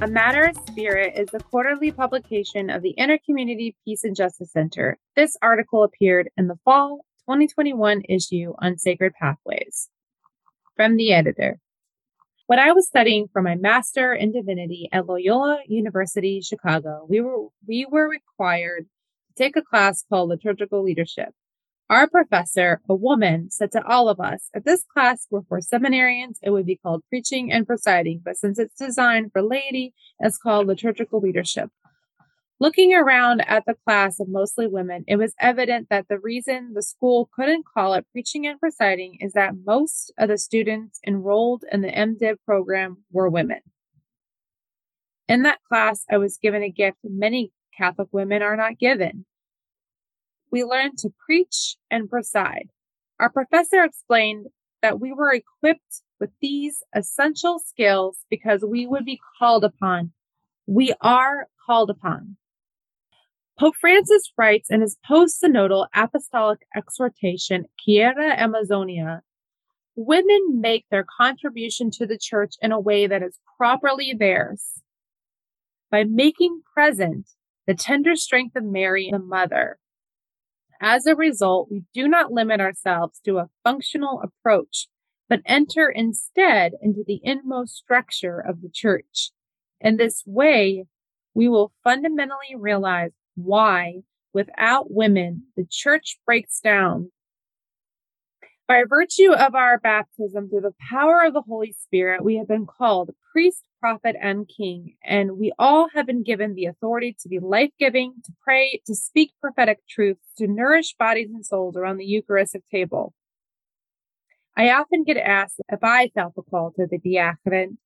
A Matter of Spirit is the quarterly publication of the Intercommunity Peace and Justice Center. This article appeared in the fall 2021 issue on Sacred Pathways. From the editor. When I was studying for my master in divinity at Loyola University Chicago, we were we were required to take a class called liturgical leadership. Our professor, a woman, said to all of us, if this class were for seminarians, it would be called preaching and presiding, but since it's designed for laity, it's called liturgical leadership. Looking around at the class of mostly women, it was evident that the reason the school couldn't call it preaching and presiding is that most of the students enrolled in the MDiv program were women. In that class, I was given a gift many Catholic women are not given we learned to preach and preside. Our professor explained that we were equipped with these essential skills because we would be called upon. We are called upon. Pope Francis writes in his post synodal apostolic exhortation, Querida Amazonia, women make their contribution to the church in a way that is properly theirs. By making present the tender strength of Mary, the mother, as a result, we do not limit ourselves to a functional approach, but enter instead into the inmost structure of the church. In this way, we will fundamentally realize why, without women, the church breaks down by virtue of our baptism, through the power of the Holy Spirit, we have been called priest, prophet, and king. And we all have been given the authority to be life giving, to pray, to speak prophetic truths, to nourish bodies and souls around the Eucharistic table. I often get asked if I felt the call to the diaconate,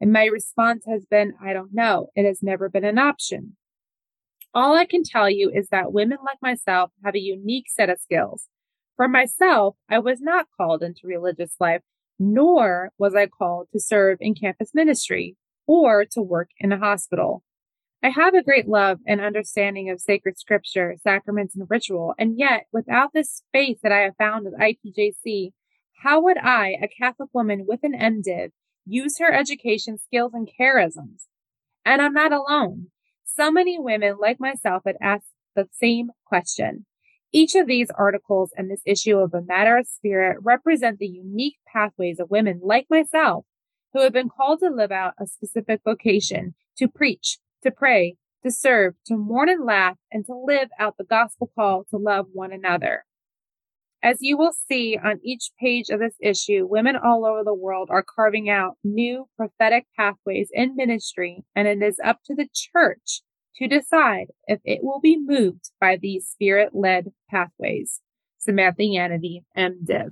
and my response has been, I don't know. It has never been an option. All I can tell you is that women like myself have a unique set of skills for myself, I was not called into religious life, nor was I called to serve in campus ministry or to work in a hospital. I have a great love and understanding of sacred scripture, sacraments, and ritual, and yet without this faith that I have found at IPJC, how would I, a Catholic woman with an MDiv, use her education skills and charisms? And I'm not alone. So many women like myself had asked the same question. Each of these articles and this issue of A Matter of Spirit represent the unique pathways of women like myself who have been called to live out a specific vocation, to preach, to pray, to serve, to mourn and laugh, and to live out the gospel call to love one another. As you will see on each page of this issue, women all over the world are carving out new prophetic pathways in ministry, and it is up to the church to decide if it will be moved by these spirit led pathways. Samantha Yanity, MDiv.